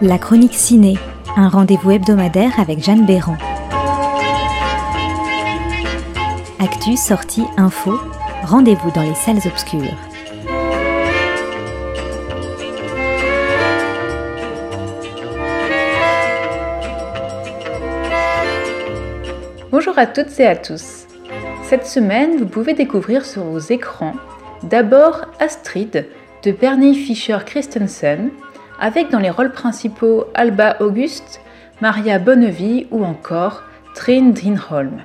La chronique ciné, un rendez-vous hebdomadaire avec Jeanne Béran. Actu, sortie, info, rendez-vous dans les salles obscures. Bonjour à toutes et à tous. Cette semaine, vous pouvez découvrir sur vos écrans d'abord Astrid de Bernie Fischer Christensen, avec dans les rôles principaux Alba Auguste, Maria Bonnevie ou encore Trine Drinholm.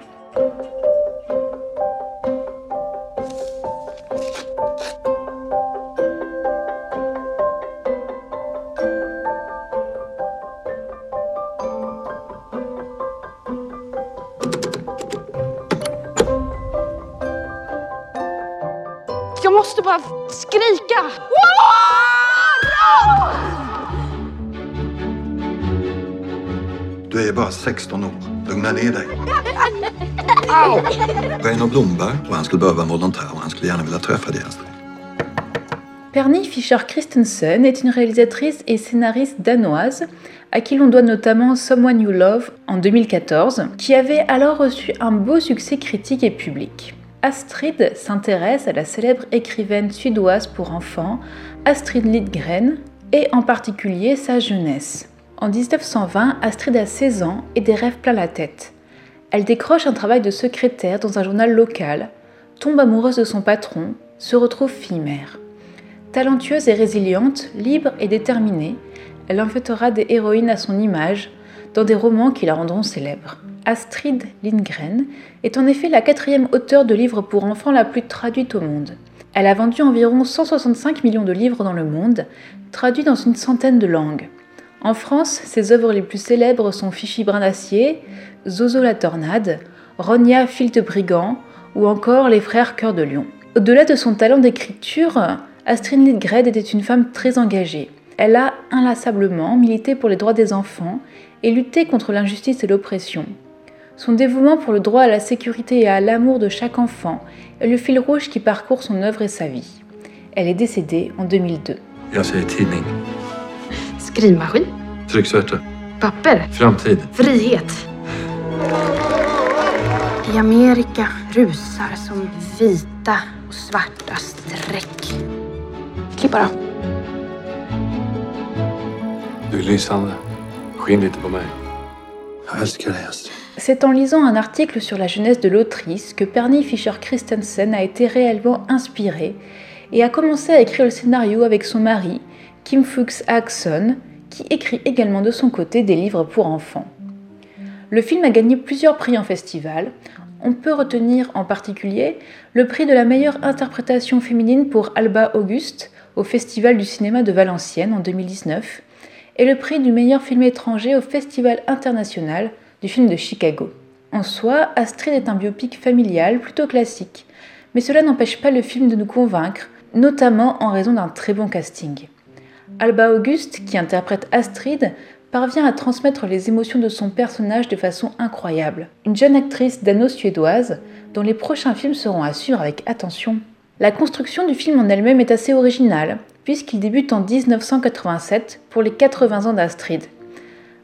Jag skrika! Du är bara 16 år. Lugna ner dig. Reino Blomberg och han skulle behöva en volontär och han skulle gärna vilja träffa dig Astrid. Pernie Fischer Christensen est une réalisatrice et scénariste danoise à qui l'on doit notamment Someone You Love en 2014, qui avait alors reçu un beau succès critique et public. Astrid s'intéresse à la célèbre écrivaine suédoise pour enfants Astrid Lindgren et en particulier sa jeunesse. En 1920, Astrid a 16 ans et des rêves plein la tête. Elle décroche un travail de secrétaire dans un journal local, tombe amoureuse de son patron, se retrouve fille-mère. Talentueuse et résiliente, libre et déterminée, elle inventera des héroïnes à son image dans des romans qui la rendront célèbre. Astrid Lindgren est en effet la quatrième auteure de livres pour enfants la plus traduite au monde. Elle a vendu environ 165 millions de livres dans le monde, traduits dans une centaine de langues. En France, ses œuvres les plus célèbres sont Fifi Brin d'Acier, Zozo la Tornade, Ronia Fil de Brigand ou encore Les Frères Cœur de Lion. Au-delà de son talent d'écriture, Astrid Lindgren était une femme très engagée. Elle a inlassablement milité pour les droits des enfants et lutté contre l'injustice et l'oppression. Son dévouement pour le droit à la sécurité et à l'amour de chaque enfant est le fil rouge qui parcourt son œuvre et sa vie. Elle est décédée en 2002. Jag säger tidning, Skrivmaskin. trycksvärta, Papper. framtid. Frihet. I Amerika rusar som vita och svarta streck. Klippa då. Du är lysande. Skinn lite på mig. Jag älskar dig Astrid. C'est en lisant un article sur la jeunesse de l'autrice que Pernie Fischer Christensen a été réellement inspirée et a commencé à écrire le scénario avec son mari, Kim Fuchs Axon, qui écrit également de son côté des livres pour enfants. Le film a gagné plusieurs prix en festival. On peut retenir en particulier le prix de la meilleure interprétation féminine pour Alba Auguste au Festival du cinéma de Valenciennes en 2019 et le prix du meilleur film étranger au Festival international du film de Chicago. En soi, Astrid est un biopic familial plutôt classique, mais cela n'empêche pas le film de nous convaincre, notamment en raison d'un très bon casting. Alba Auguste, qui interprète Astrid, parvient à transmettre les émotions de son personnage de façon incroyable. Une jeune actrice dano-suédoise dont les prochains films seront à suivre avec attention. La construction du film en elle-même est assez originale, puisqu'il débute en 1987 pour les 80 ans d'Astrid.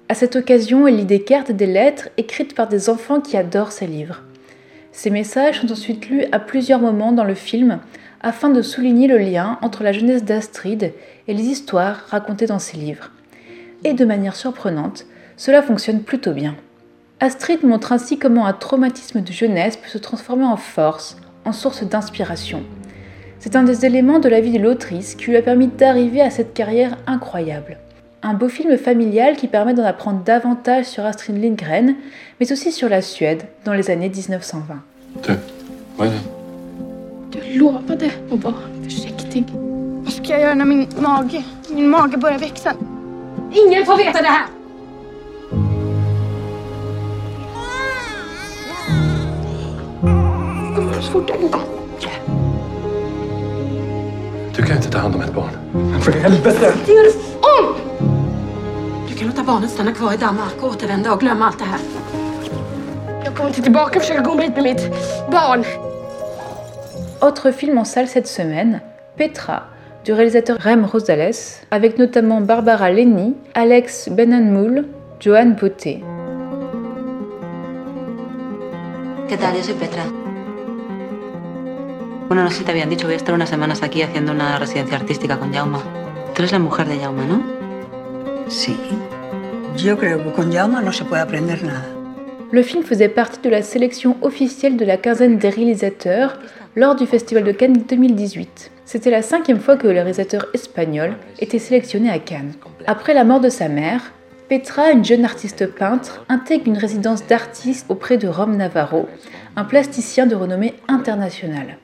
À cette occasion, elle lit des cartes et des lettres écrites par des enfants qui adorent ses livres. Ces messages sont ensuite lus à plusieurs moments dans le film afin de souligner le lien entre la jeunesse d'Astrid et les histoires racontées dans ses livres. Et de manière surprenante, cela fonctionne plutôt bien. Astrid montre ainsi comment un traumatisme de jeunesse peut se transformer en force, en source d'inspiration. C'est un des éléments de la vie de l'autrice qui lui a permis d'arriver à cette carrière incroyable. Un beau film familial qui permet d'en apprendre davantage sur Astrid Lindgren, mais aussi sur la Suède dans les années 1920. Du, vad är det? Du lovade att vara försiktig. Vad ska jag göra när min mage, min mage börjar växa? Ingen får veta det här! Kom så fort det går. Du kan inte ta hand om ett barn. Det gör Du kan låta barnet stanna kvar i Danmark och återvända och glömma allt det här. Jag kommer inte tillbaka och försöka komma hit med mitt barn. Autre film en salle cette semaine, Petra du réalisateur Rem Rosales, avec notamment Barbara Lenny, Alex Benanmoul, Joanne Poté. ¿Qué tal? Yo soy Petra. Bueno, no sé si te habían dicho, voy a estar unas semanas aquí haciendo una residencia artística con Jauma. Tú eres la mujer de Jauma, ¿no? Sí. Yo creo que con Jauma no se puede aprender nada. Le film faisait partie de la sélection officielle de la quinzaine des réalisateurs lors du Festival de Cannes 2018. C'était la cinquième fois que le réalisateur espagnol était sélectionné à Cannes. Après la mort de sa mère, Petra, une jeune artiste peintre, intègre une résidence d'artiste auprès de Rome Navarro, un plasticien de renommée internationale.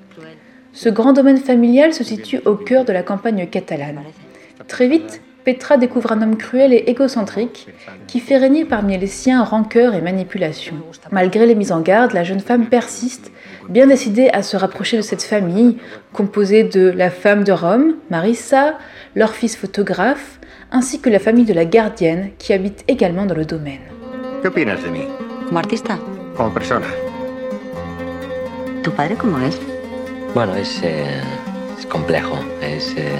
Ce grand domaine familial se situe au cœur de la campagne catalane. Très vite, Petra découvre un homme cruel et égocentrique qui fait régner parmi les siens rancœur et manipulation. Malgré les mises en garde, la jeune femme persiste, bien décidée à se rapprocher de cette famille, composée de la femme de Rome, Marissa, leur fils photographe, ainsi que la famille de la gardienne qui habite également dans le domaine. ¿Qué opinas de mí? Como artista, Como persona. ¿tu padre cómo es? Bueno, es, eh, es complejo. Es, eh,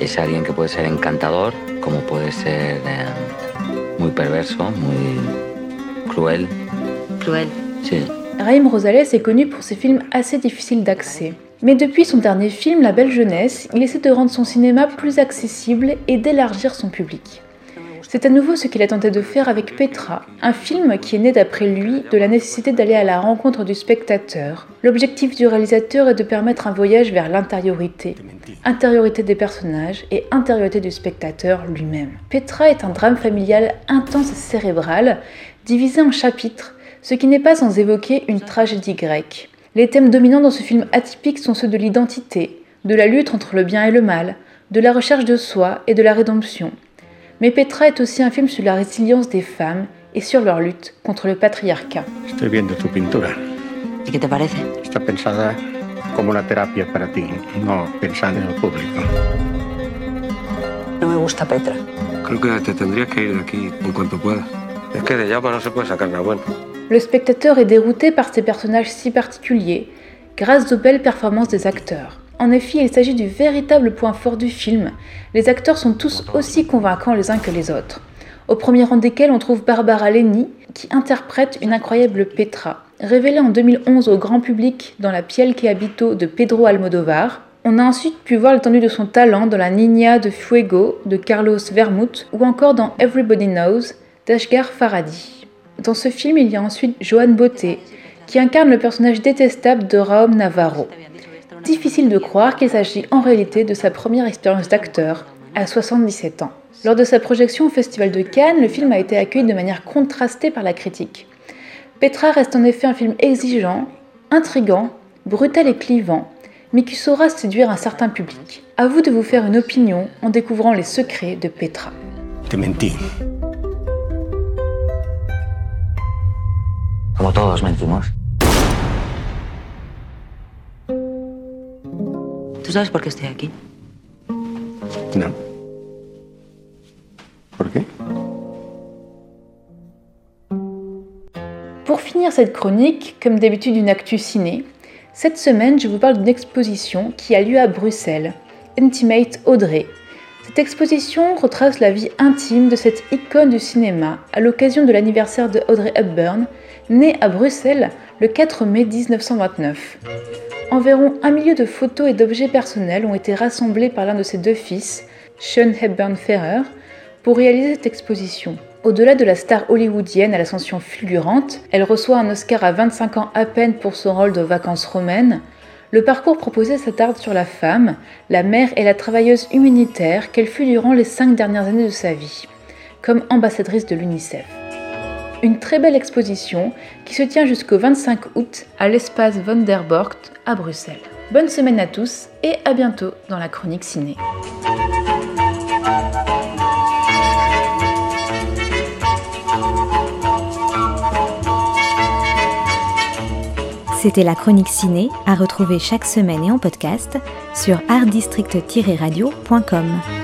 es alguien que puede ser encantador, como puede ser eh, muy perverso, muy cruel. Cruel. Sí. Raïm Rosales est connu pour ses films assez difficiles d'accès. Mais depuis son dernier film, La Belle Jeunesse, il essaie de rendre son cinéma plus accessible et d'élargir son public. C'est à nouveau ce qu'il a tenté de faire avec Petra, un film qui est né d'après lui de la nécessité d'aller à la rencontre du spectateur. L'objectif du réalisateur est de permettre un voyage vers l'intériorité, intériorité des personnages et intériorité du spectateur lui-même. Petra est un drame familial intense et cérébral, divisé en chapitres, ce qui n'est pas sans évoquer une tragédie grecque. Les thèmes dominants dans ce film atypique sont ceux de l'identité, de la lutte entre le bien et le mal, de la recherche de soi et de la rédemption. Mais Petra est aussi un film sur la résilience des femmes et sur leur lutte contre le patriarcat. Estoy viendo tu pintura. ¿Y qué te parece? Está pensada como una terapia para ti, no pensando en el público. No me gusta Petra. Creo que te tendrías que ir de aquí en cuanto puedas. Es que de Jaume no se puede sacar nada bueno. Le spectateur est dérouté par ces personnages si particuliers, grâce aux belles performances des acteurs. En effet, il s'agit du véritable point fort du film. Les acteurs sont tous aussi convaincants les uns que les autres. Au premier rang desquels on trouve Barbara Lenny, qui interprète une incroyable Petra. Révélée en 2011 au grand public dans La piel que habito de Pedro Almodovar, on a ensuite pu voir l'étendue de son talent dans La Niña de Fuego de Carlos Vermouth ou encore dans Everybody Knows d'Ashgar Farhadi. Dans ce film, il y a ensuite Joanne Beauté, qui incarne le personnage détestable de Raoul Navarro. Difficile de croire qu'il s'agit en réalité de sa première expérience d'acteur, à 77 ans. Lors de sa projection au Festival de Cannes, le film a été accueilli de manière contrastée par la critique. Petra reste en effet un film exigeant, intrigant, brutal et clivant, mais qui saura séduire un certain public. À vous de vous faire une opinion en découvrant les secrets de Petra. Te mentí. Como todos mentimos. ¿Tú sabes por qué estoy aquí? No. ¿Por qué? Pour finir cette chronique, comme d'habitude une actu ciné, cette semaine je vous parle d'une exposition qui a lieu à Bruxelles, Intimate Audrey. Cette exposition retrace la vie intime de cette icône du cinéma à l'occasion de l'anniversaire de Audrey Hepburn, née à Bruxelles le 4 mai 1929. Environ un millier de photos et d'objets personnels ont été rassemblés par l'un de ses deux fils, Sean Hepburn Ferrer, pour réaliser cette exposition. Au-delà de la star hollywoodienne à l'ascension fulgurante, elle reçoit un Oscar à 25 ans à peine pour son rôle de vacances romaines. Le parcours proposé s'attarde sur la femme, la mère et la travailleuse humanitaire qu'elle fut durant les cinq dernières années de sa vie, comme ambassadrice de l'UNICEF. Une très belle exposition qui se tient jusqu'au 25 août à l'espace Von der Borgt à Bruxelles. Bonne semaine à tous et à bientôt dans la chronique ciné. C'était la chronique ciné à retrouver chaque semaine et en podcast sur artdistrict-radio.com.